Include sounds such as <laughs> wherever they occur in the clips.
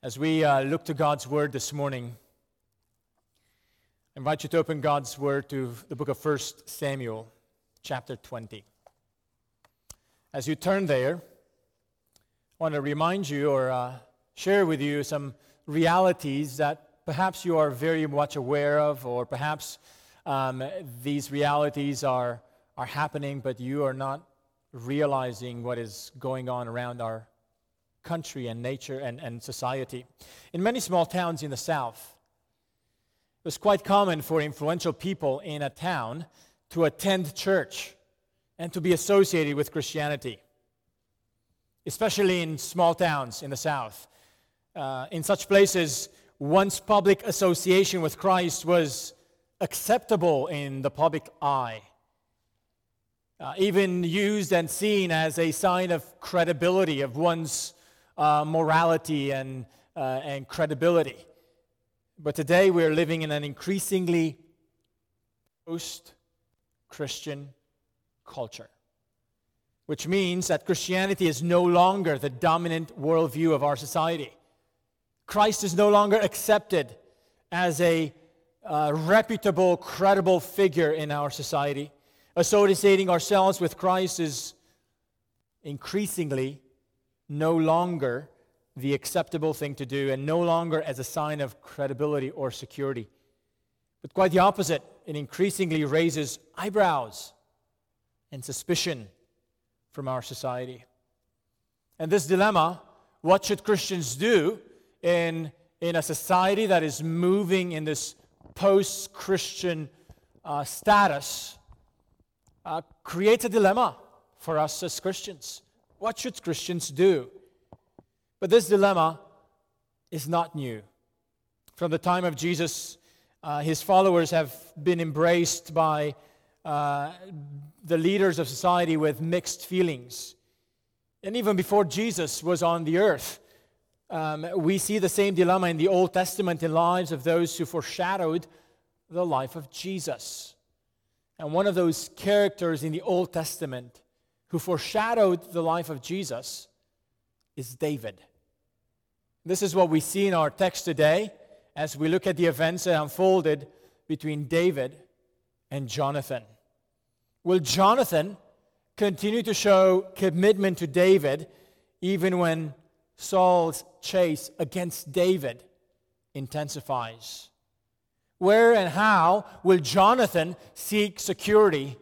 As we uh, look to God's Word this morning, I invite you to open God's Word to the book of 1 Samuel, chapter 20. As you turn there, I want to remind you or uh, share with you some realities that perhaps you are very much aware of, or perhaps um, these realities are, are happening, but you are not realizing what is going on around our country and nature and, and society. In many small towns in the South, it was quite common for influential people in a town to attend church and to be associated with Christianity, especially in small towns in the South. Uh, in such places, one's public association with Christ was acceptable in the public eye uh, even used and seen as a sign of credibility of one's uh, morality and, uh, and credibility. But today we're living in an increasingly post Christian culture, which means that Christianity is no longer the dominant worldview of our society. Christ is no longer accepted as a uh, reputable, credible figure in our society associating ourselves with Christ is increasingly no longer the acceptable thing to do and no longer as a sign of credibility or security. But quite the opposite, it increasingly raises eyebrows and suspicion from our society. And this dilemma what should Christians do in, in a society that is moving in this post Christian uh, status? uh, creates a dilemma for us as Christians. What should Christians do? But this dilemma is not new. From the time of Jesus, uh, his followers have been embraced by uh, the leaders of society with mixed feelings. And even before Jesus was on the earth, um, we see the same dilemma in the Old Testament in lives of those who foreshadowed the life of Jesus. And one of those characters in the Old Testament who foreshadowed the life of Jesus is David. This is what we see in our text today as we look at the events that unfolded between David and Jonathan. Will Jonathan continue to show commitment to David even when Saul's chase against David intensifies? Where and how will Jonathan seek security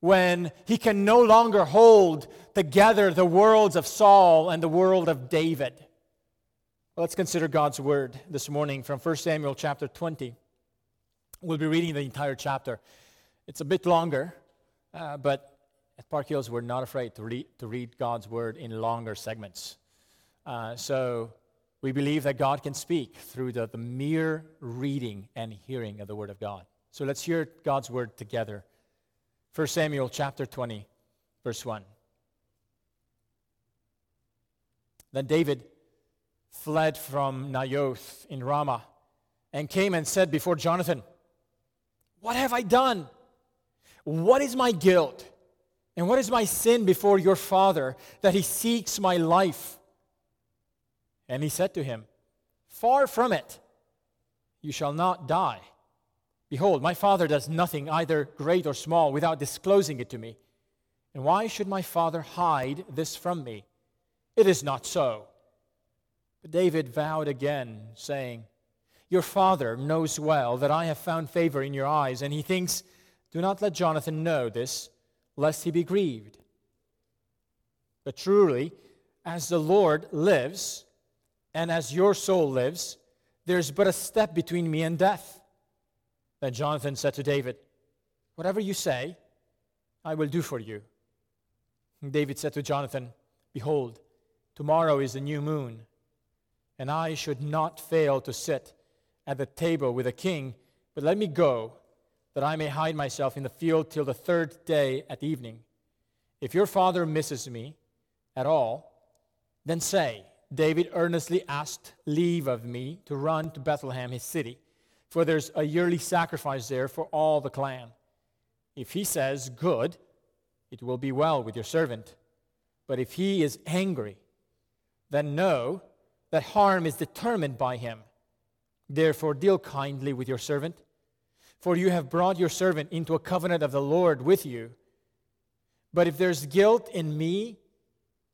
when he can no longer hold together the worlds of Saul and the world of David? Well, let's consider God's word this morning from 1 Samuel chapter 20. We'll be reading the entire chapter. It's a bit longer, uh, but at Park Hills, we're not afraid to read, to read God's word in longer segments. Uh, so we believe that God can speak through the, the mere reading and hearing of the Word of God. So let's hear God's Word together. 1 Samuel chapter 20, verse 1. Then David fled from Naioth in Ramah and came and said before Jonathan, What have I done? What is my guilt? And what is my sin before your father that he seeks my life? And he said to him, Far from it, you shall not die. Behold, my father does nothing, either great or small, without disclosing it to me. And why should my father hide this from me? It is not so. But David vowed again, saying, Your father knows well that I have found favor in your eyes, and he thinks, Do not let Jonathan know this, lest he be grieved. But truly, as the Lord lives, and as your soul lives, there's but a step between me and death. Then Jonathan said to David, Whatever you say, I will do for you. And David said to Jonathan, Behold, tomorrow is the new moon, and I should not fail to sit at the table with a king, but let me go, that I may hide myself in the field till the third day at evening. If your father misses me at all, then say, David earnestly asked leave of me to run to Bethlehem, his city, for there's a yearly sacrifice there for all the clan. If he says, Good, it will be well with your servant. But if he is angry, then know that harm is determined by him. Therefore, deal kindly with your servant, for you have brought your servant into a covenant of the Lord with you. But if there's guilt in me,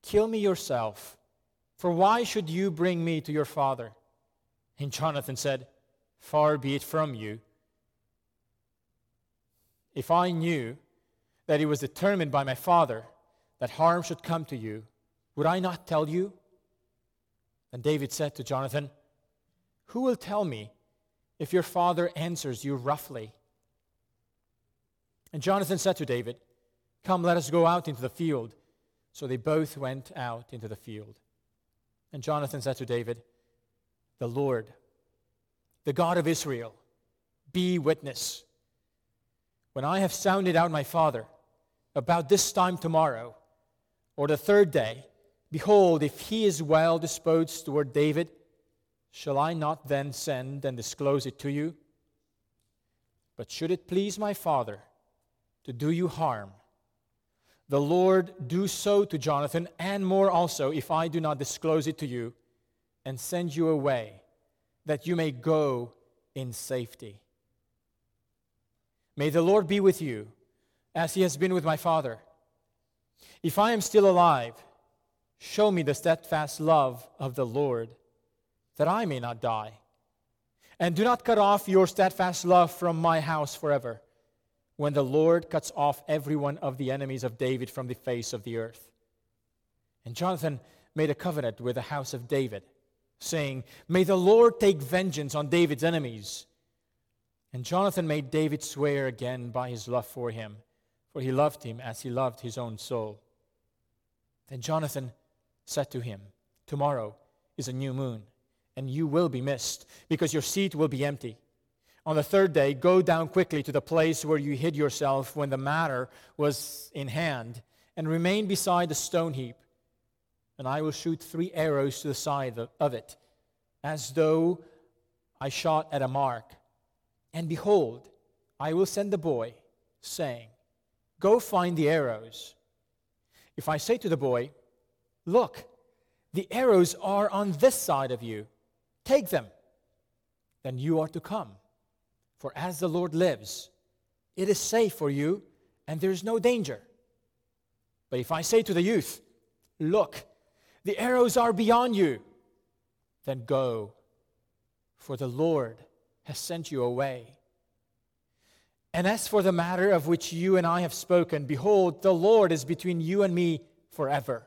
kill me yourself. For why should you bring me to your father? And Jonathan said, Far be it from you. If I knew that it was determined by my father that harm should come to you, would I not tell you? And David said to Jonathan, Who will tell me if your father answers you roughly? And Jonathan said to David, Come, let us go out into the field. So they both went out into the field. And Jonathan said to David, The Lord, the God of Israel, be witness. When I have sounded out my father about this time tomorrow, or the third day, behold, if he is well disposed toward David, shall I not then send and disclose it to you? But should it please my father to do you harm, the Lord do so to Jonathan, and more also, if I do not disclose it to you and send you away, that you may go in safety. May the Lord be with you, as he has been with my father. If I am still alive, show me the steadfast love of the Lord, that I may not die. And do not cut off your steadfast love from my house forever when the Lord cuts off every one of the enemies of David from the face of the earth. And Jonathan made a covenant with the house of David, saying, May the Lord take vengeance on David's enemies. And Jonathan made David swear again by his love for him, for he loved him as he loved his own soul. Then Jonathan said to him, Tomorrow is a new moon, and you will be missed, because your seat will be empty. On the third day, go down quickly to the place where you hid yourself when the matter was in hand, and remain beside the stone heap. And I will shoot three arrows to the side of it, as though I shot at a mark. And behold, I will send the boy, saying, Go find the arrows. If I say to the boy, Look, the arrows are on this side of you, take them, then you are to come for as the Lord lives, it is safe for you and there is no danger. But if I say to the youth, Look, the arrows are beyond you, then go, for the Lord has sent you away. And as for the matter of which you and I have spoken, behold, the Lord is between you and me forever.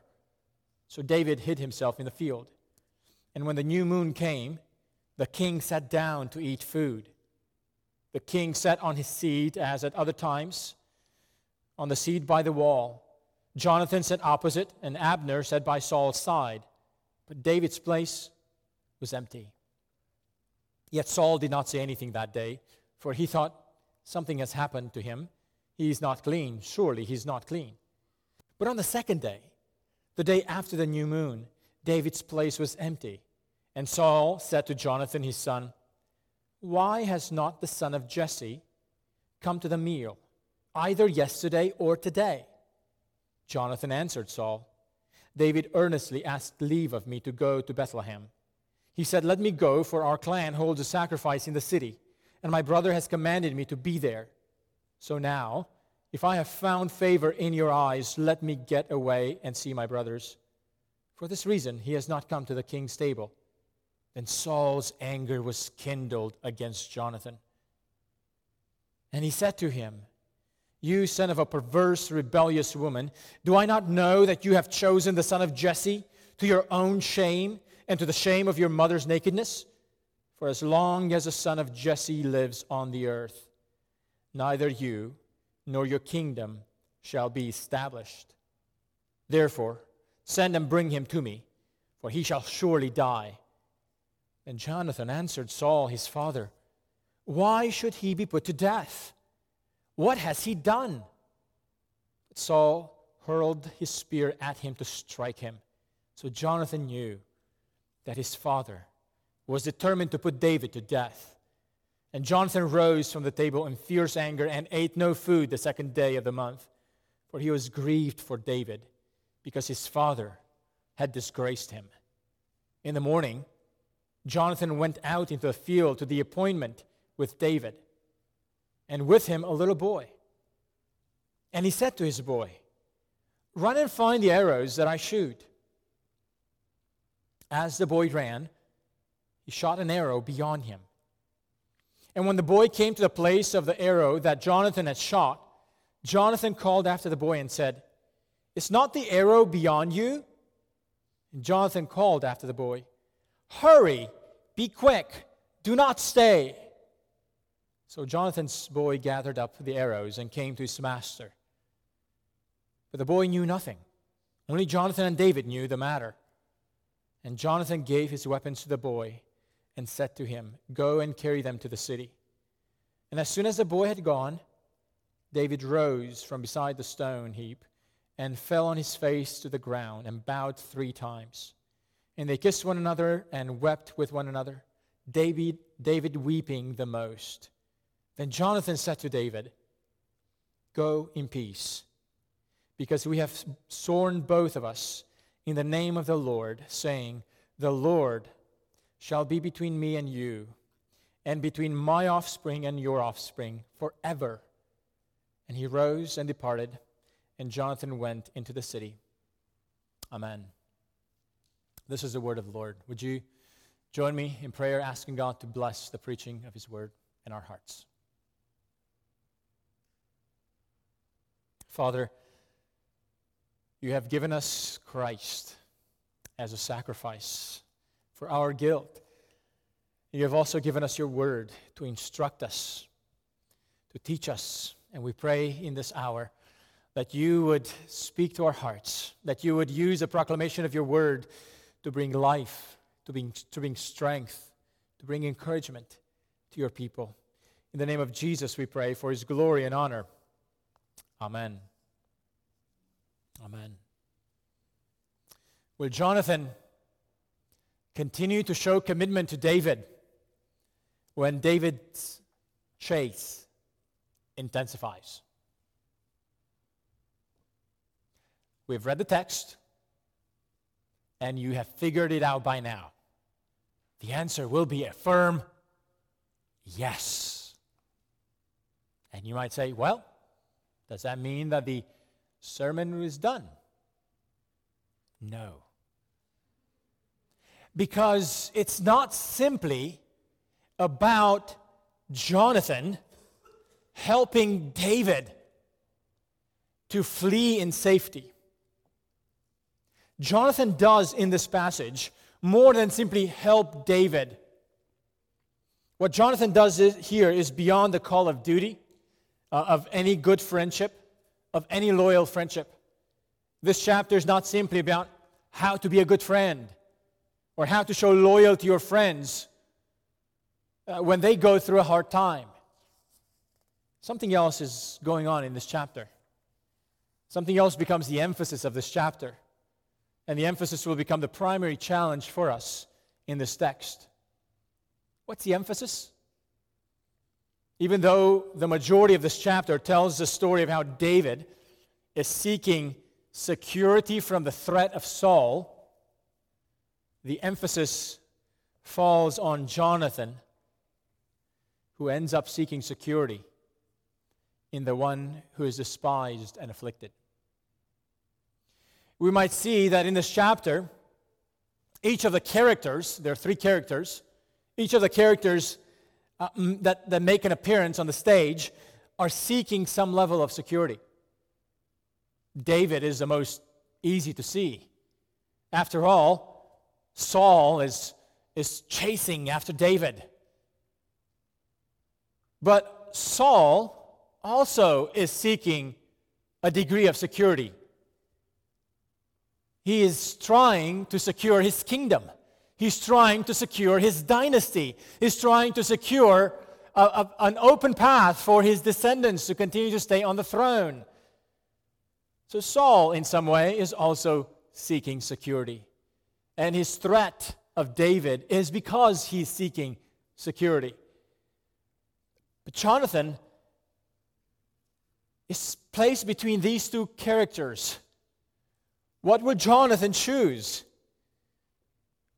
So David hid himself in the field. And when the new moon came, the king sat down to eat food. The king sat on his seat as at other times, on the seat by the wall. Jonathan sat opposite, and Abner sat by Saul's side. But David's place was empty. Yet Saul did not say anything that day, for he thought something has happened to him. He is not clean. Surely he's not clean. But on the second day, the day after the new moon, David's place was empty. And Saul said to Jonathan his son, why has not the son of Jesse come to the meal, either yesterday or today? Jonathan answered Saul, David earnestly asked leave of me to go to Bethlehem. He said, Let me go, for our clan holds a sacrifice in the city, and my brother has commanded me to be there. So now, if I have found favor in your eyes, let me get away and see my brothers. For this reason, he has not come to the king's table. Then Saul's anger was kindled against Jonathan. And he said to him, You son of a perverse, rebellious woman, do I not know that you have chosen the son of Jesse to your own shame and to the shame of your mother's nakedness? For as long as the son of Jesse lives on the earth, neither you nor your kingdom shall be established. Therefore, send and bring him to me, for he shall surely die and Jonathan answered Saul, his father, Why should he be put to death? What has he done? Saul hurled his spear at him to strike him. So Jonathan knew that his father was determined to put David to death. And Jonathan rose from the table in fierce anger and ate no food the second day of the month, for he was grieved for David because his father had disgraced him. in the morning, Jonathan went out into the field to the appointment with David, and with him a little boy. And he said to his boy, Run and find the arrows that I shoot. As the boy ran, he shot an arrow beyond him. And when the boy came to the place of the arrow that Jonathan had shot, Jonathan called after the boy and said, Is not the arrow beyond you? And Jonathan called after the boy, Hurry, be quick, do not stay. So Jonathan's boy gathered up the arrows and came to his master. But the boy knew nothing. Only Jonathan and David knew the matter. And Jonathan gave his weapons to the boy and said to him, Go and carry them to the city. And as soon as the boy had gone, David rose from beside the stone heap and fell on his face to the ground and bowed three times. And they kissed one another and wept with one another, David, David weeping the most. Then Jonathan said to David, Go in peace because we have sworn both of us in the name of the Lord, saying, The Lord shall be between me and you, and between my offspring and your offspring forever. And he rose and departed, and Jonathan went into the city. Amen. This is the word of the Lord. Would you join me in prayer, asking God to bless the preaching of his word in our hearts? Father, you have given us Christ as a sacrifice for our guilt. You have also given us your word to instruct us, to teach us. And we pray in this hour that you would speak to our hearts, that you would use the proclamation of your word to bring life, to bring, to bring strength, to bring encouragement to your people. In the name of Jesus, we pray for his glory and honor. Amen. Amen. Will Jonathan continue to show commitment to David when David's chase intensifies? We've read the text, and you have figured it out by now. The answer will be a firm yes. And you might say, well, does that mean that the sermon is done. No. Because it's not simply about Jonathan helping David to flee in safety. Jonathan does in this passage more than simply help David. What Jonathan does here is beyond the call of duty, uh, of any good friendship of any loyal friendship. This chapter is not simply about how to be a good friend or how to show loyalty to your friends uh, when they go through a hard time. Something else is going on in this chapter. Something else becomes the emphasis of this chapter. And the emphasis will become the primary challenge for us in this text. What's the emphasis? Even though the majority of this chapter tells the story of how David is seeking security from the threat of Saul, the emphasis falls on Jonathan, who ends up seeking security in the one who is despised and afflicted. We might see that in this chapter, each of the characters, there are three characters, each of the characters uh, that, that make an appearance on the stage are seeking some level of security. David is the most easy to see. After all, Saul is, is chasing after David. But Saul also is seeking a degree of security. He is trying to secure his kingdom. He's trying to secure his dynasty. He's trying to secure a, a, an open path for his descendants to continue to stay on the throne. So, Saul, in some way, is also seeking security. And his threat of David is because he's seeking security. But Jonathan is placed between these two characters. What would Jonathan choose?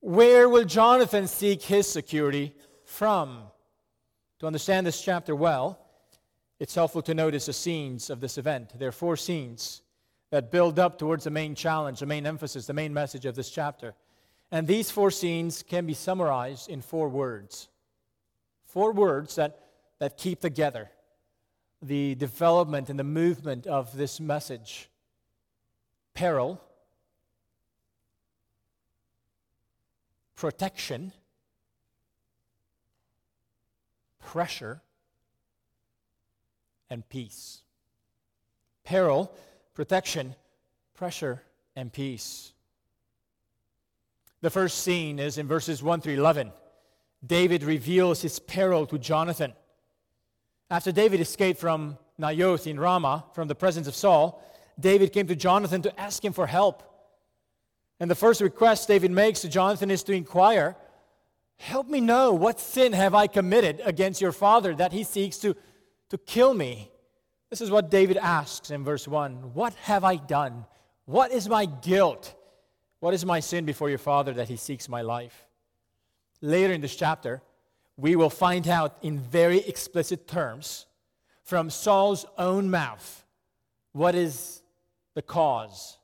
Where will Jonathan seek his security from? To understand this chapter well, it's helpful to notice the scenes of this event. There are four scenes that build up towards the main challenge, the main emphasis, the main message of this chapter. And these four scenes can be summarized in four words. Four words that, that keep together the development and the movement of this message peril, protection, pressure, and peace. Peril, protection, pressure, and peace. The first scene is in verses 1 through 11. David reveals his peril to Jonathan. After David escaped from Naioth in Ramah, from the presence of Saul, David came to Jonathan to ask him for help. And the first request David makes to Jonathan is to inquire, Help me know what sin have I committed against your father that he seeks to, to kill me? This is what David asks in verse 1 What have I done? What is my guilt? What is my sin before your father that he seeks my life? Later in this chapter, we will find out in very explicit terms from Saul's own mouth what is the cause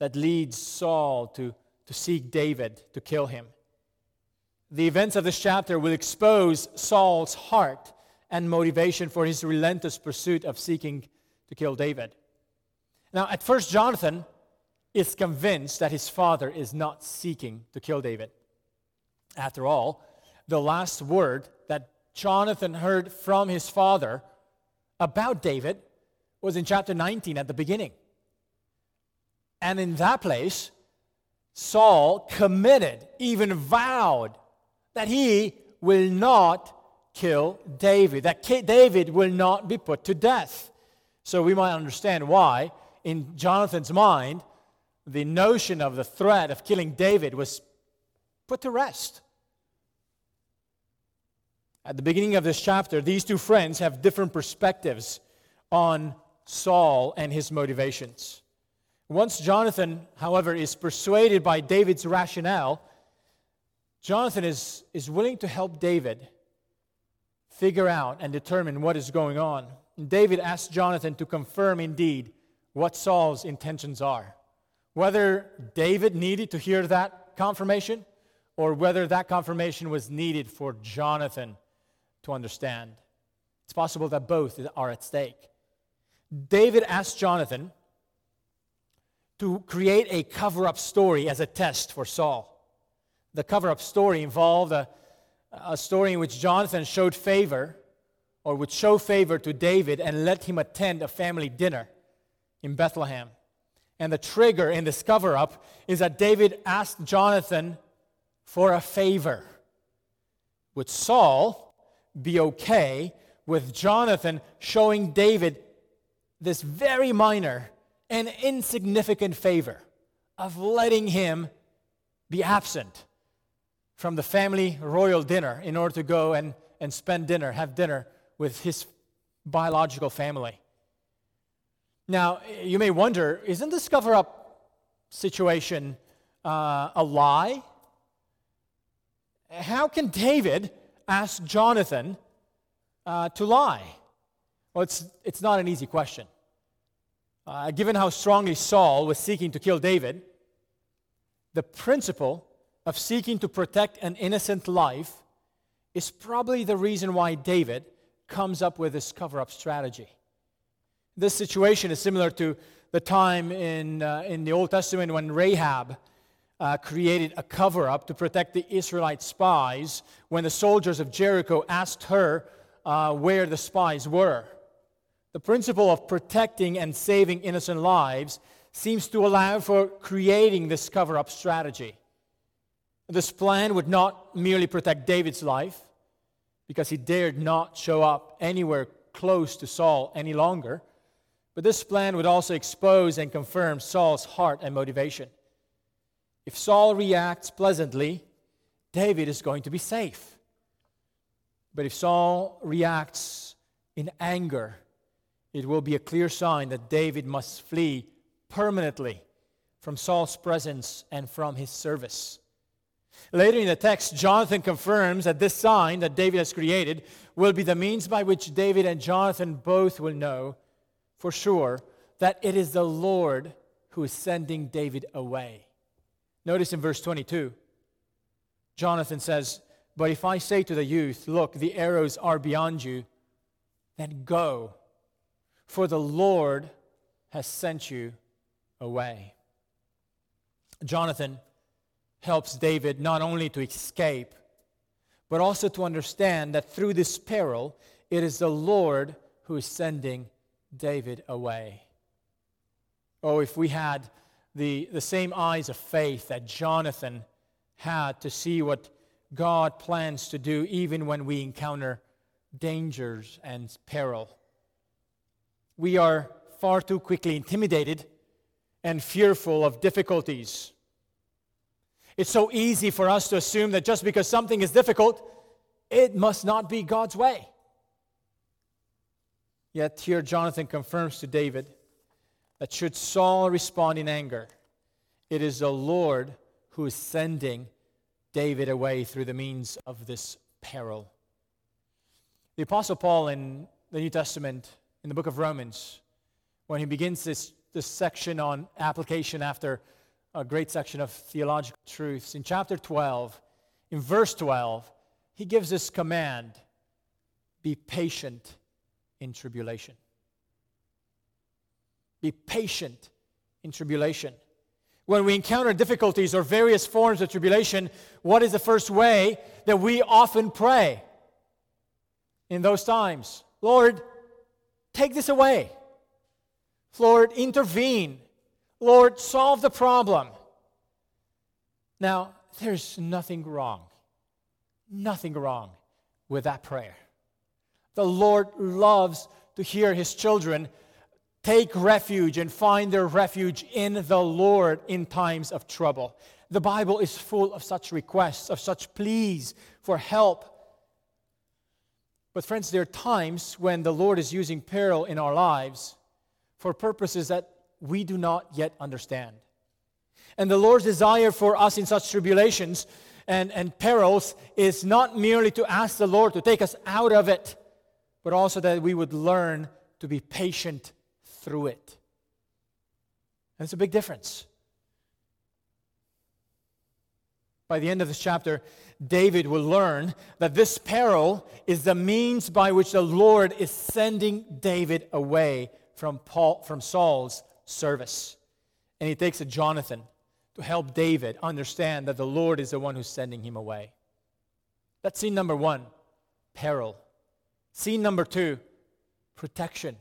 that leads Saul to, to seek David to kill him. The events of this chapter will expose Saul's heart and motivation for his relentless pursuit of seeking to kill David. Now, at first, Jonathan is convinced that his father is not seeking to kill David. After all, the last word that Jonathan heard from his father about David was in chapter 19 at the beginning. And in that place, Saul committed, even vowed, that he will not kill David, that David will not be put to death. So we might understand why, in Jonathan's mind, the notion of the threat of killing David was put to rest. At the beginning of this chapter, these two friends have different perspectives on Saul and his motivations. Once Jonathan, however, is persuaded by David's rationale, Jonathan is, is willing to help David figure out and determine what is going on. And David asks Jonathan to confirm indeed what Saul's intentions are. Whether David needed to hear that confirmation or whether that confirmation was needed for Jonathan to understand. It's possible that both are at stake. David asked Jonathan to create a cover up story as a test for Saul. The cover up story involved a, a story in which Jonathan showed favor or would show favor to David and let him attend a family dinner in Bethlehem. And the trigger in this cover up is that David asked Jonathan for a favor. Would Saul be okay with Jonathan showing David this very minor and insignificant favor of letting him be absent from the family royal dinner in order to go and, and spend dinner, have dinner with his biological family. Now, you may wonder isn't this cover up situation uh, a lie? How can David ask Jonathan uh, to lie? Well, it's, it's not an easy question. Uh, given how strongly Saul was seeking to kill David, the principle of seeking to protect an innocent life is probably the reason why David comes up with this cover up strategy. This situation is similar to the time in, uh, in the Old Testament when Rahab uh, created a cover up to protect the Israelite spies when the soldiers of Jericho asked her uh, where the spies were. The principle of protecting and saving innocent lives seems to allow for creating this cover up strategy. This plan would not merely protect David's life, because he dared not show up anywhere close to Saul any longer, but this plan would also expose and confirm Saul's heart and motivation. If Saul reacts pleasantly, David is going to be safe. But if Saul reacts in anger, it will be a clear sign that David must flee permanently from Saul's presence and from his service. Later in the text, Jonathan confirms that this sign that David has created will be the means by which David and Jonathan both will know for sure that it is the Lord who is sending David away. Notice in verse 22, Jonathan says, But if I say to the youth, Look, the arrows are beyond you, then go, for the Lord has sent you away. Jonathan helps David not only to escape, but also to understand that through this peril, it is the Lord who is sending David away. Oh, if we had the, the same eyes of faith that Jonathan had to see what God plans to do, even when we encounter dangers and peril. We are far too quickly intimidated and fearful of difficulties. It's so easy for us to assume that just because something is difficult, it must not be God's way. Yet here Jonathan confirms to David that should Saul respond in anger, it is the Lord who is sending David away through the means of this peril. The Apostle Paul in the New Testament, in the book of Romans, when he begins this, this section on application after a great section of theological truths, in chapter 12, in verse 12, he gives this command be patient in tribulation. Be patient in tribulation. When we encounter difficulties or various forms of tribulation, what is the first way that we often pray in those times? Lord, take this away. Lord, intervene. Lord, solve the problem. Now, there's nothing wrong, nothing wrong with that prayer. The Lord loves to hear his children take refuge and find their refuge in the Lord in times of trouble. The Bible is full of such requests, of such pleas for help. But, friends, there are times when the Lord is using peril in our lives for purposes that we do not yet understand. And the Lord's desire for us in such tribulations and, and perils is not merely to ask the Lord to take us out of it, but also that we would learn to be patient through it. And it's a big difference. By the end of this chapter, David will learn that this peril is the means by which the Lord is sending David away from, Paul, from Saul's service. And he takes a Jonathan to help David understand that the Lord is the one who's sending him away. That's scene number one peril. Scene number two protection.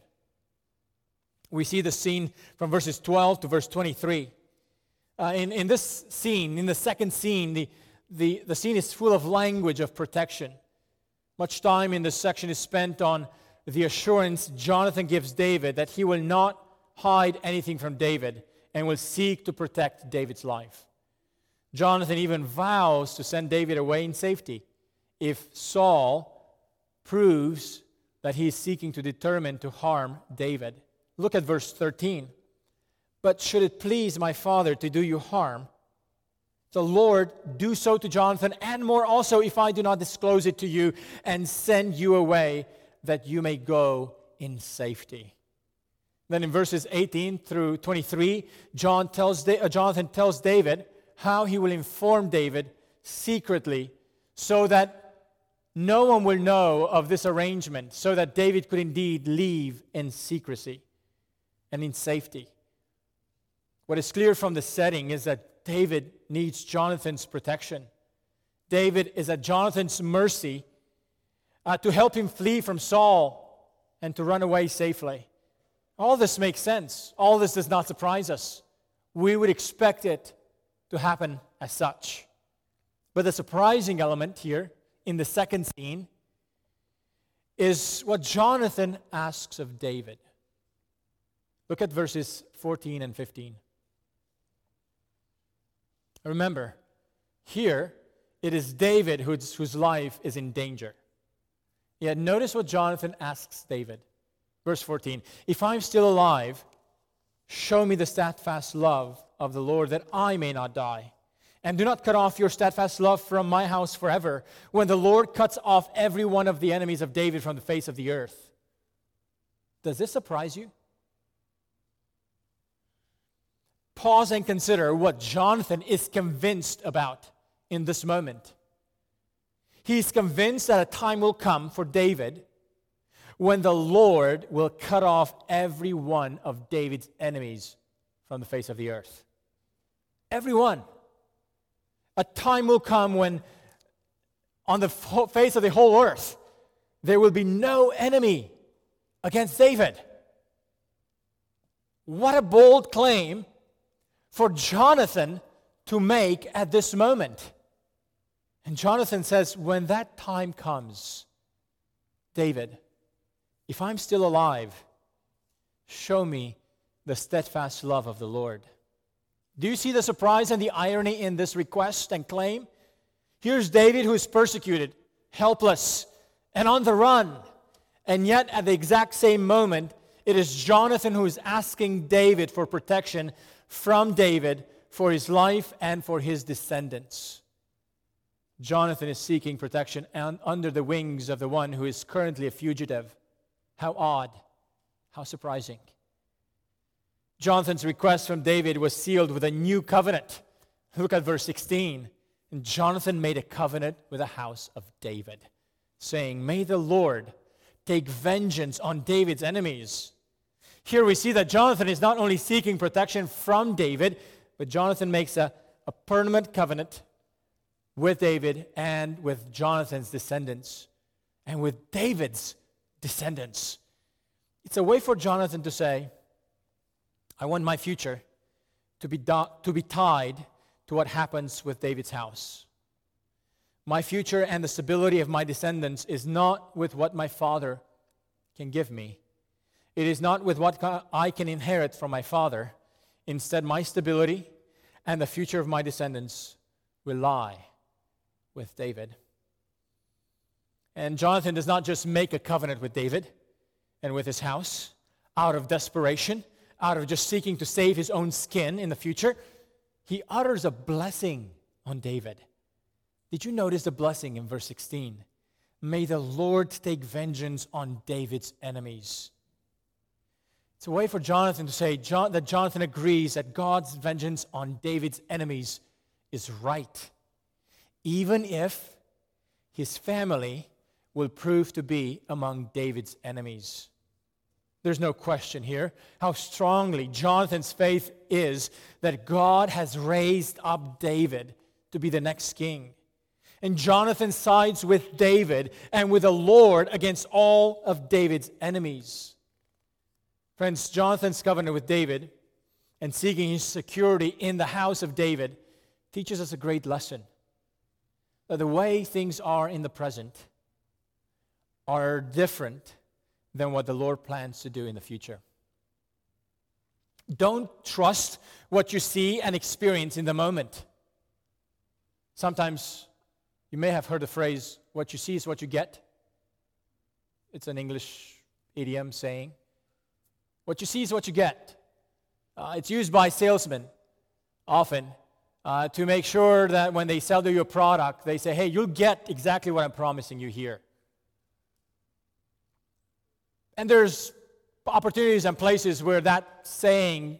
We see the scene from verses 12 to verse 23. Uh, in, in this scene, in the second scene, the, the, the scene is full of language of protection. Much time in this section is spent on the assurance Jonathan gives David that he will not hide anything from David and will seek to protect David's life. Jonathan even vows to send David away in safety if Saul proves that he is seeking to determine to harm David. Look at verse 13. But should it please my father to do you harm, the Lord do so to Jonathan, and more also if I do not disclose it to you and send you away, that you may go in safety. Then in verses 18 through 23, John tells uh, Jonathan tells David how he will inform David secretly so that no one will know of this arrangement, so that David could indeed leave in secrecy and in safety. What is clear from the setting is that David needs Jonathan's protection. David is at Jonathan's mercy uh, to help him flee from Saul and to run away safely. All this makes sense. All this does not surprise us. We would expect it to happen as such. But the surprising element here in the second scene is what Jonathan asks of David. Look at verses 14 and 15. Remember, here it is David whose, whose life is in danger. Yet notice what Jonathan asks David. Verse 14 If I'm still alive, show me the steadfast love of the Lord that I may not die. And do not cut off your steadfast love from my house forever, when the Lord cuts off every one of the enemies of David from the face of the earth. Does this surprise you? Pause and consider what Jonathan is convinced about in this moment. He's convinced that a time will come for David when the Lord will cut off every one of David's enemies from the face of the earth. Everyone. A time will come when, on the face of the whole earth, there will be no enemy against David. What a bold claim for Jonathan to make at this moment. And Jonathan says, When that time comes, David, if I'm still alive, show me the steadfast love of the Lord. Do you see the surprise and the irony in this request and claim? Here's David who is persecuted, helpless, and on the run. And yet, at the exact same moment, it is Jonathan who is asking David for protection from David for his life and for his descendants. Jonathan is seeking protection under the wings of the one who is currently a fugitive. How odd. How surprising. Jonathan's request from David was sealed with a new covenant. Look at verse 16. And Jonathan made a covenant with the house of David, saying, May the Lord take vengeance on David's enemies. Here we see that Jonathan is not only seeking protection from David, but Jonathan makes a, a permanent covenant with David and with Jonathan's descendants and with David's descendants. It's a way for Jonathan to say, I want my future to be, do- to be tied to what happens with David's house. My future and the stability of my descendants is not with what my father can give me. It is not with what I can inherit from my father. Instead, my stability and the future of my descendants will lie with David. And Jonathan does not just make a covenant with David and with his house out of desperation, out of just seeking to save his own skin in the future. He utters a blessing on David. Did you notice the blessing in verse 16? May the Lord take vengeance on David's enemies. It's a way for Jonathan to say John, that Jonathan agrees that God's vengeance on David's enemies is right even if his family will prove to be among David's enemies. There's no question here how strongly Jonathan's faith is that God has raised up David to be the next king. And Jonathan sides with David and with the Lord against all of David's enemies. Friends, Jonathan's covenant with David and seeking his security in the house of David teaches us a great lesson that the way things are in the present are different than what the Lord plans to do in the future. Don't trust what you see and experience in the moment. Sometimes you may have heard the phrase, what you see is what you get. It's an English idiom saying. What you see is what you get. Uh, it's used by salesmen often uh, to make sure that when they sell you a product, they say, hey, you'll get exactly what I'm promising you here. And there's opportunities and places where that saying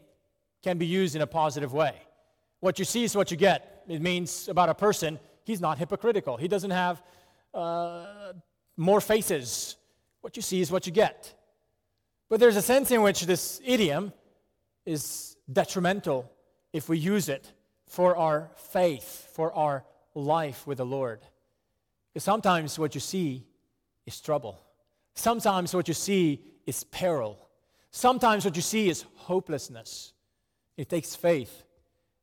can be used in a positive way. What you see is what you get. It means about a person, he's not hypocritical. He doesn't have uh, more faces. What you see is what you get. But there's a sense in which this idiom is detrimental if we use it for our faith, for our life with the Lord. Because sometimes what you see is trouble. Sometimes what you see is peril. Sometimes what you see is hopelessness. It takes faith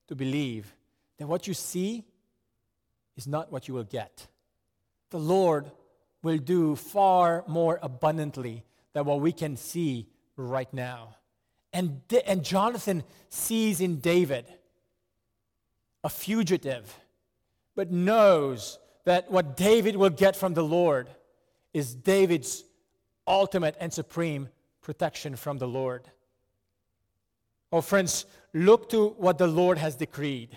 to believe that what you see is not what you will get. The Lord will do far more abundantly than what we can see right now. And, and Jonathan sees in David a fugitive, but knows that what David will get from the Lord is David's ultimate and supreme protection from the Lord. Oh, friends, look to what the Lord has decreed.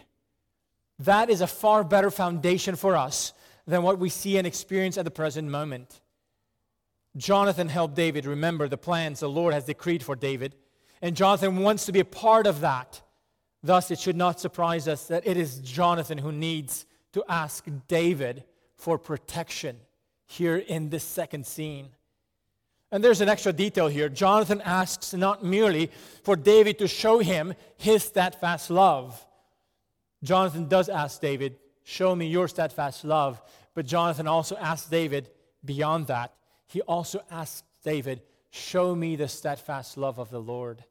That is a far better foundation for us than what we see and experience at the present moment. Jonathan helped David remember the plans the Lord has decreed for David, and Jonathan wants to be a part of that. Thus, it should not surprise us that it is Jonathan who needs to ask David for protection here in this second scene. And there's an extra detail here. Jonathan asks not merely for David to show him his steadfast love. Jonathan does ask David, Show me your steadfast love. But Jonathan also asks David, beyond that, he also asks David, Show me the steadfast love of the Lord.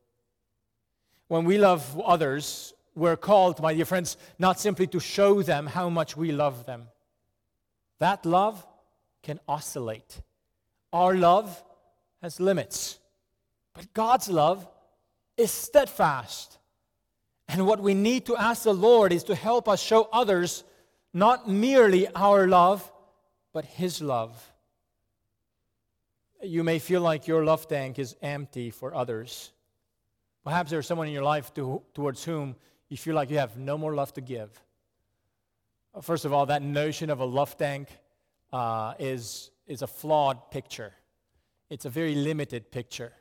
When we love others, we're called, my dear friends, not simply to show them how much we love them. That love can oscillate. Our love has limits. But God's love is steadfast. And what we need to ask the Lord is to help us show others not merely our love, but His love. You may feel like your love tank is empty for others. Perhaps there's someone in your life to, towards whom you feel like you have no more love to give. First of all, that notion of a love tank uh, is, is a flawed picture. It's a very limited picture.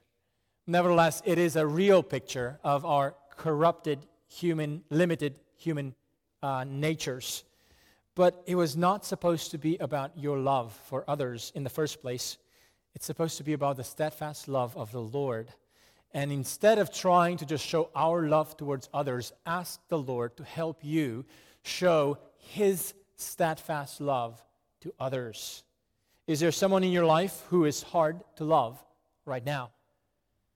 Nevertheless, it is a real picture of our corrupted human, limited human uh, natures. But it was not supposed to be about your love for others in the first place. It's supposed to be about the steadfast love of the Lord. And instead of trying to just show our love towards others, ask the Lord to help you show His steadfast love to others. Is there someone in your life who is hard to love right now?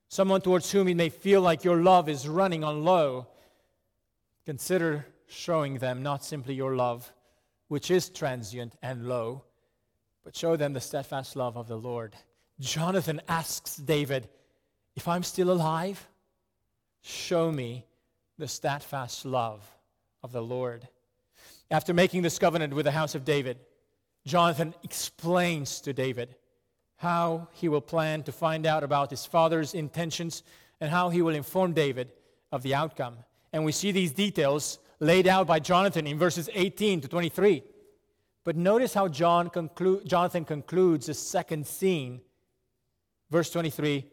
Someone towards whom you may feel like your love is running on low. Consider showing them not simply your love, which is transient and low, but show them the steadfast love of the Lord. Jonathan asks David, If I'm still alive, show me the steadfast love of the Lord. After making this covenant with the house of David, Jonathan explains to David how he will plan to find out about his father's intentions and how he will inform David of the outcome. And we see these details laid out by Jonathan in verses 18 to 23. But notice how John conclu- Jonathan concludes the second scene. Verse 23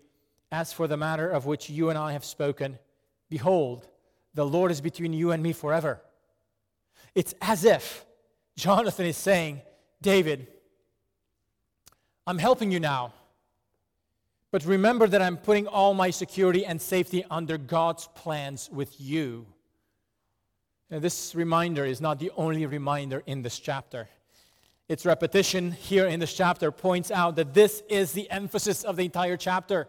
As for the matter of which you and I have spoken, behold, the Lord is between you and me forever. It's as if Jonathan is saying, David, I'm helping you now. But remember that I'm putting all my security and safety under God's plans with you. Now, this reminder is not the only reminder in this chapter. Its repetition here in this chapter points out that this is the emphasis of the entire chapter.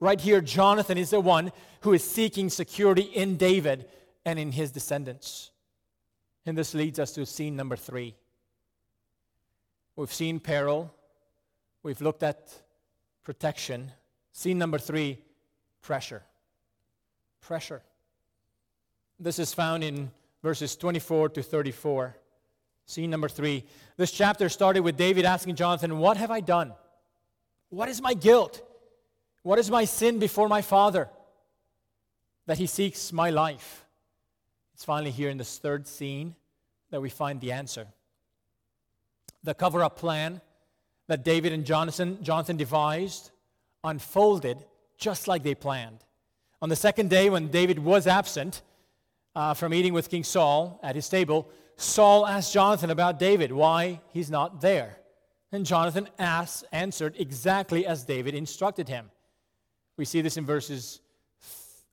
Right here, Jonathan is the one who is seeking security in David and in his descendants. And this leads us to scene number three. We've seen peril. We've looked at protection. Scene number three pressure. Pressure. This is found in verses 24 to 34. Scene number three. This chapter started with David asking Jonathan, What have I done? What is my guilt? What is my sin before my father? That he seeks my life. It's finally here in this third scene that we find the answer the cover up plan that David and Jonathan, Jonathan devised unfolded just like they planned. On the second day, when David was absent uh, from eating with King Saul at his table, Saul asked Jonathan about David, why he's not there. And Jonathan asked, answered exactly as David instructed him. We see this in verses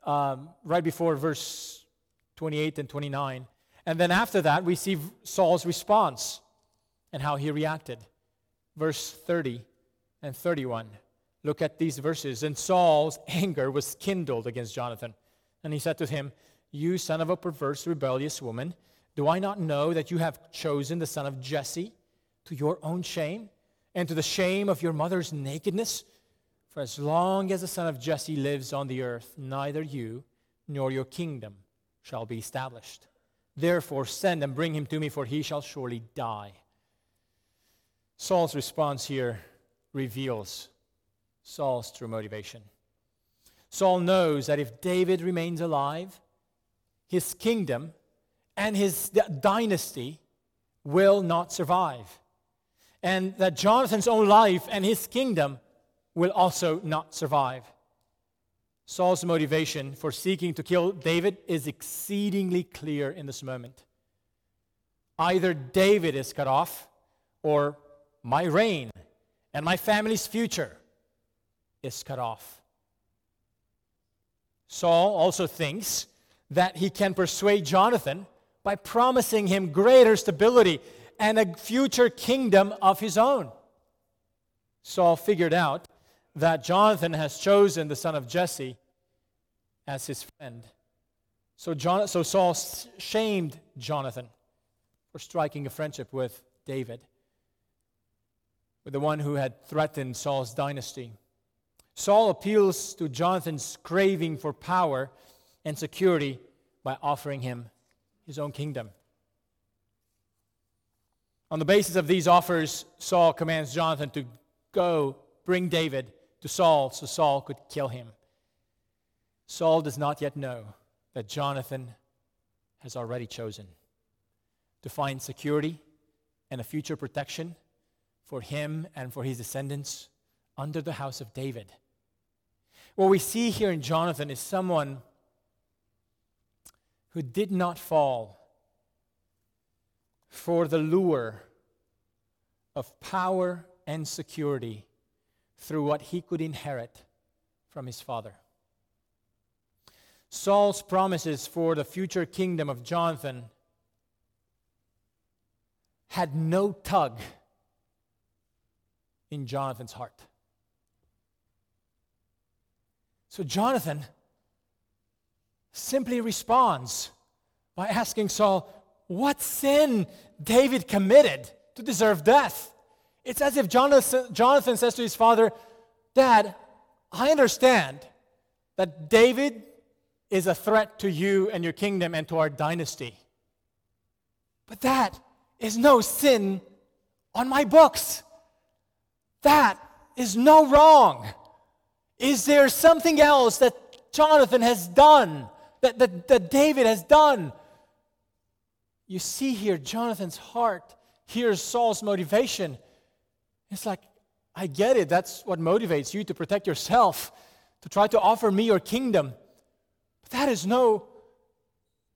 um, right before verse 28 and 29. And then after that, we see Saul's response and how he reacted. Verse 30 and 31. Look at these verses. And Saul's <laughs> anger was kindled against Jonathan. And he said to him, You son of a perverse, rebellious woman, do I not know that you have chosen the son of Jesse to your own shame and to the shame of your mother's nakedness? For as long as the son of Jesse lives on the earth, neither you nor your kingdom shall be established. Therefore, send and bring him to me, for he shall surely die. Saul's response here reveals Saul's true motivation. Saul knows that if David remains alive, his kingdom and his dynasty will not survive. And that Jonathan's own life and his kingdom will also not survive. Saul's motivation for seeking to kill David is exceedingly clear in this moment. Either David is cut off, or my reign and my family's future is cut off. Saul also thinks that he can persuade Jonathan by promising him greater stability and a future kingdom of his own. Saul figured out that Jonathan has chosen the son of Jesse as his friend. So, John, so Saul shamed Jonathan for striking a friendship with David, with the one who had threatened Saul's dynasty. Saul appeals to Jonathan's craving for power and security by offering him his own kingdom. On the basis of these offers, Saul commands Jonathan to go bring David to Saul so Saul could kill him. Saul does not yet know that Jonathan has already chosen to find security and a future protection for him and for his descendants under the house of David. What we see here in Jonathan is someone who did not fall for the lure of power and security through what he could inherit from his father. Saul's promises for the future kingdom of Jonathan had no tug in Jonathan's heart. So Jonathan simply responds by asking Saul, What sin David committed to deserve death? It's as if Jonathan, says to his father, Dad, I understand that David is a threat to you and your kingdom and to our dynasty. But that is no sin on my books. That is no wrong. Is there something else that Jonathan has done, that, that, that David has done? You see here, Jonathan's heart. Here's Saul's motivation. It's like, I get it. That's what motivates you to protect yourself, to try to offer me your kingdom. But that is no,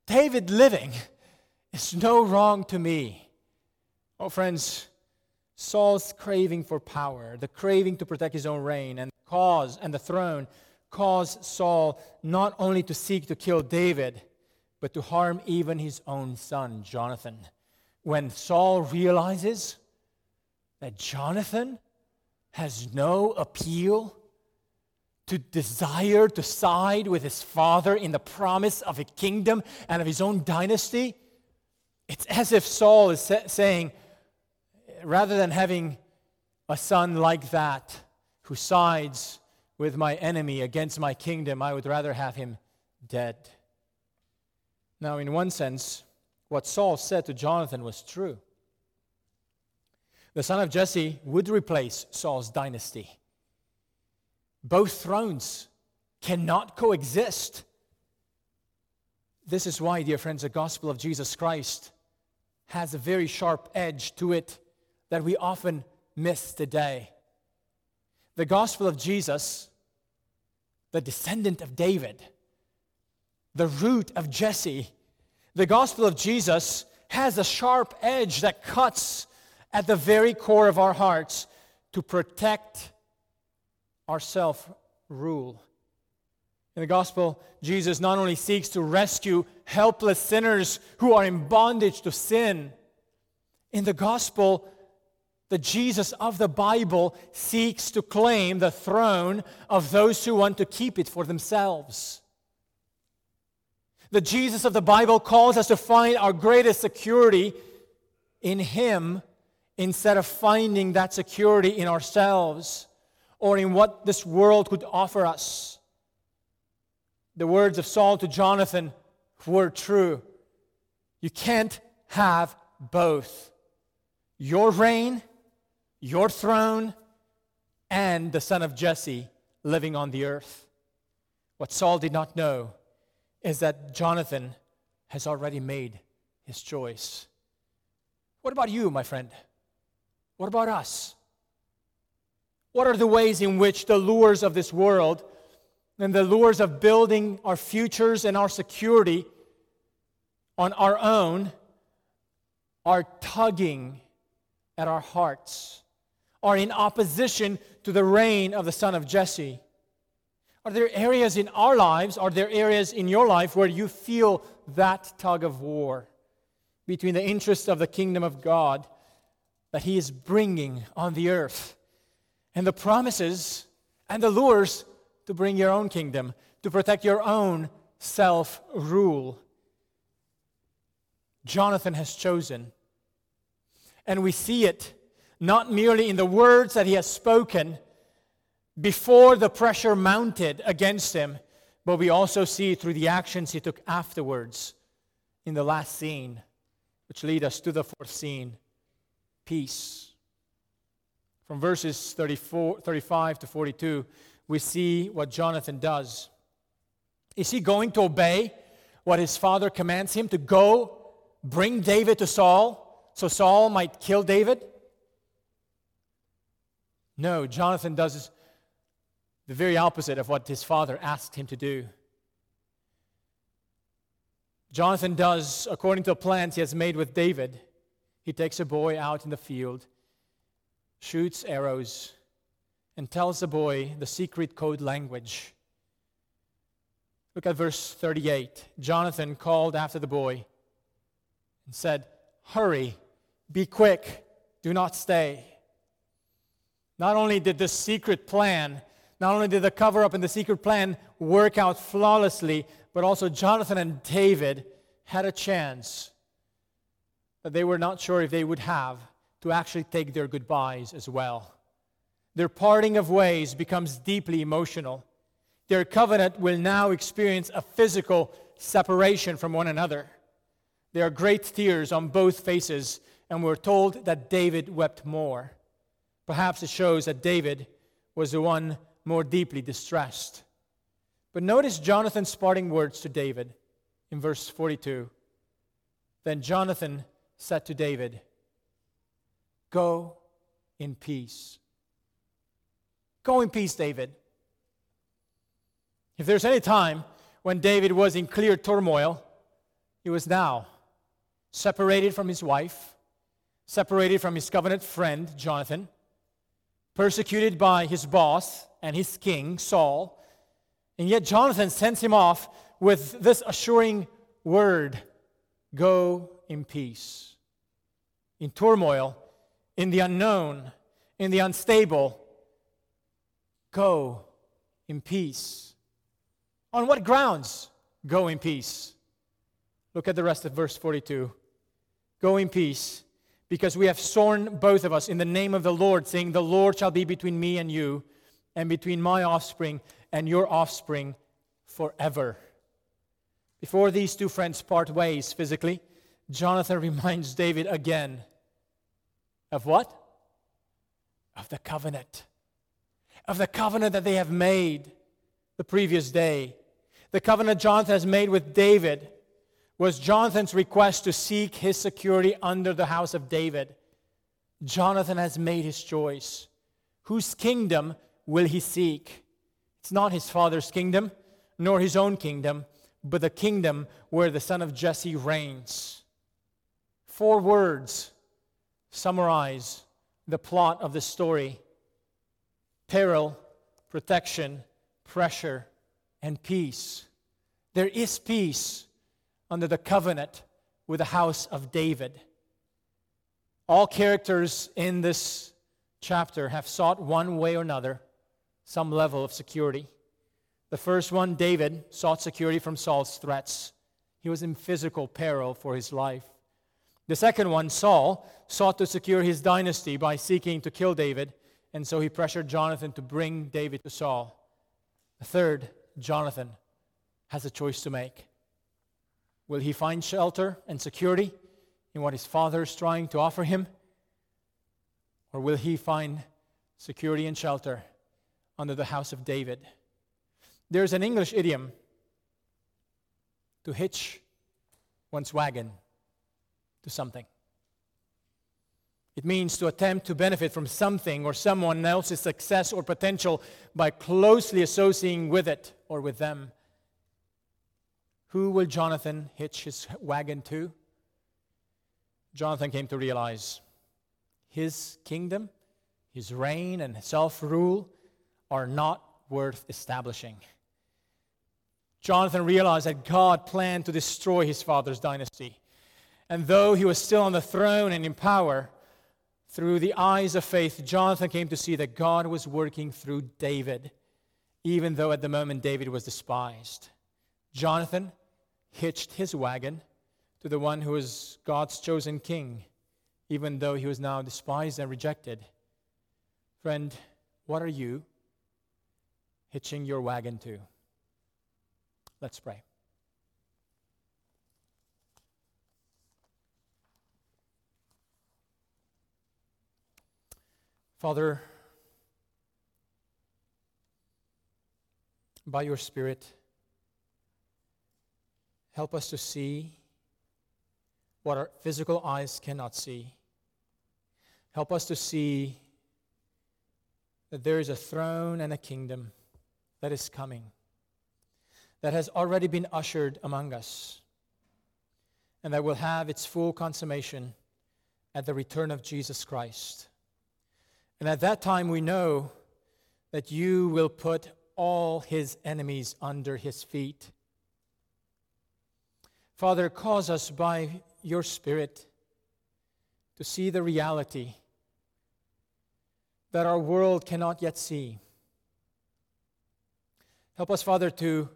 David living is no wrong to me. Oh, friends, Saul's craving for power, the craving to protect his own reign and cause and the throne caused Saul not only to seek to kill David, but to harm even his own son, Jonathan. When Saul realizes that Jonathan has no appeal to desire to side with his father in the promise of a kingdom and of his own dynasty, it's as if Saul is saying, rather than having a son like that who sides with my enemy against my kingdom, I would rather have him dead. Now, in one sense, what Saul said to Jonathan was true. The son of Jesse would replace Saul's dynasty. Both thrones cannot coexist. This is why, dear friends, the gospel of Jesus Christ has a very sharp edge to it that we often miss today. The gospel of Jesus, the descendant of David, the root of Jesse, the gospel of Jesus has a sharp edge that cuts at the very core of our hearts to protect our self rule. In the gospel, Jesus not only seeks to rescue helpless sinners who are in bondage to sin, in the gospel, the Jesus of the Bible seeks to claim the throne of those who want to keep it for themselves. The Jesus of the Bible calls us to find our greatest security in Him instead of finding that security in ourselves or in what this world could offer us. The words of Saul to Jonathan were true. You can't have both. Your reign your throne and the son of Jesse living on the earth. What Saul did not know is that Jonathan has already made his choice. What about you, my friend? What about us? What are the ways in which the lures of this world and the lures of building our futures and our security on our own are tugging at our hearts, are in opposition to the reign of the son of Jesse? Are there areas in our lives, are there areas in your life where you feel that tug of war between the interests of the kingdom of God that He is bringing on the earth and the promises and the lures to bring your own kingdom, to protect your own self rule? Jonathan has chosen. And we see it not merely in the words that he has spoken before the pressure mounted against him, but we also see through the actions he took afterwards in the last scene, which lead us to the fourth scene peace. From verses 34, 35 to 42, we see what Jonathan does. Is he going to obey what his father commands him to go bring David to Saul so Saul might kill David? No, Jonathan does the very opposite of what his father asked him to do. Jonathan does according to plans he has made with David. He takes a boy out in the field, shoots arrows, and tells the boy the secret code language. Look at verse 38. Jonathan called after the boy and said, Hurry, be quick, do not stay. Not only did the secret plan, not only did the cover up and the secret plan work out flawlessly, but also Jonathan and David had a chance that they were not sure if they would have to actually take their goodbyes as well. Their parting of ways becomes deeply emotional. Their covenant will now experience a physical separation from one another. There are great tears on both faces, and we're told that David wept more. Perhaps it shows that David was the one more deeply distressed. But notice Jonathan's parting words to David in verse 42. Then Jonathan said to David, Go in peace. Go in peace, David. If there's any time when David was in clear turmoil, it was now separated from his wife, separated from his covenant friend, Jonathan, persecuted by his boss and his king, Saul. And yet Jonathan sends him off with this assuring word Go in peace. In turmoil, in the unknown, in the unstable, go in peace. On what grounds go in peace? Look at the rest of verse 42. Go in peace, because we have sworn both of us in the name of the Lord, saying, The Lord shall be between me and you, and between my offspring and your offspring forever. Before these two friends part ways physically, Jonathan <laughs> reminds David again of what? Of the covenant. Of the covenant that they have made the previous day. The covenant Jonathan has made with David was Jonathan's request to seek his security under the house of David. Jonathan has made his choice. Whose kingdom will he seek? It's not his father's kingdom, nor his own kingdom, but the kingdom where the son of Jesse reigns. Four words summarize the plot of the story peril, protection, pressure, and peace. There is peace under the covenant with the house of David. All characters in this chapter have sought one way or another some level of security. The first one, David, sought security from Saul's threats. He was in physical peril for his life. The second one, Saul, sought to secure his dynasty by seeking to kill David, and so he pressured Jonathan to bring David to Saul. The third, Jonathan, has a choice to make. Will he find shelter and security in what his father is trying to offer him? Or will he find security and shelter under the house of David? There's an English idiom to hitch one's wagon. to something. It means to attempt to benefit from something or someone else's success or potential by closely associating with it or with them. Who will Jonathan hitch his wagon to? Jonathan came to realize his kingdom, his reign, and self rule are not worth establishing. Jonathan realized that God planned to destroy his father's dynasty. And though he was still on the throne and in power, through the eyes of faith, Jonathan came to see that God was working through David, even though at the moment David was despised. Jonathan hitched his wagon to the one who was God's chosen king, even though he was now despised and rejected. Friend, what are you hitching your wagon to? Let's pray. Father, by your Spirit, help us to see what our physical eyes cannot see. Help us to see that there is a throne and a kingdom that is coming, that has already been ushered among us, and that will have its full consummation at the return of Jesus Christ. And at that time, we know that you will put all his enemies under his feet. Father, cause us by your Spirit to see the reality that our world cannot yet see. Help us, Father, to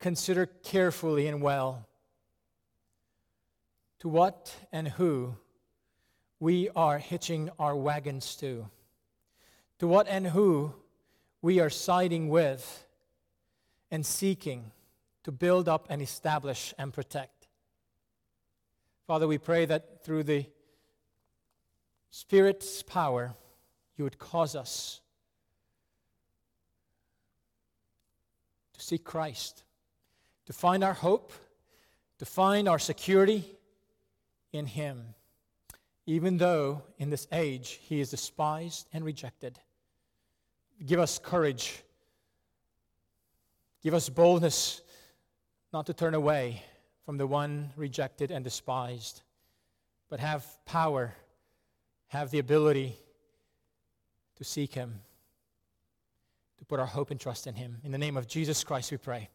consider carefully and well to what and who we are hitching our wagons to to what and who we are siding with and seeking to build up and establish and protect. Father, we pray that through the Spirit's power, you would cause us to seek Christ, to find our hope, to find our security in Him, even though in this age He is despised and rejected. Give us courage. Give us boldness not to turn away from the one rejected and despised, but have power, have the ability to seek him, to put our hope and trust in him. In the name of Jesus Christ, we pray.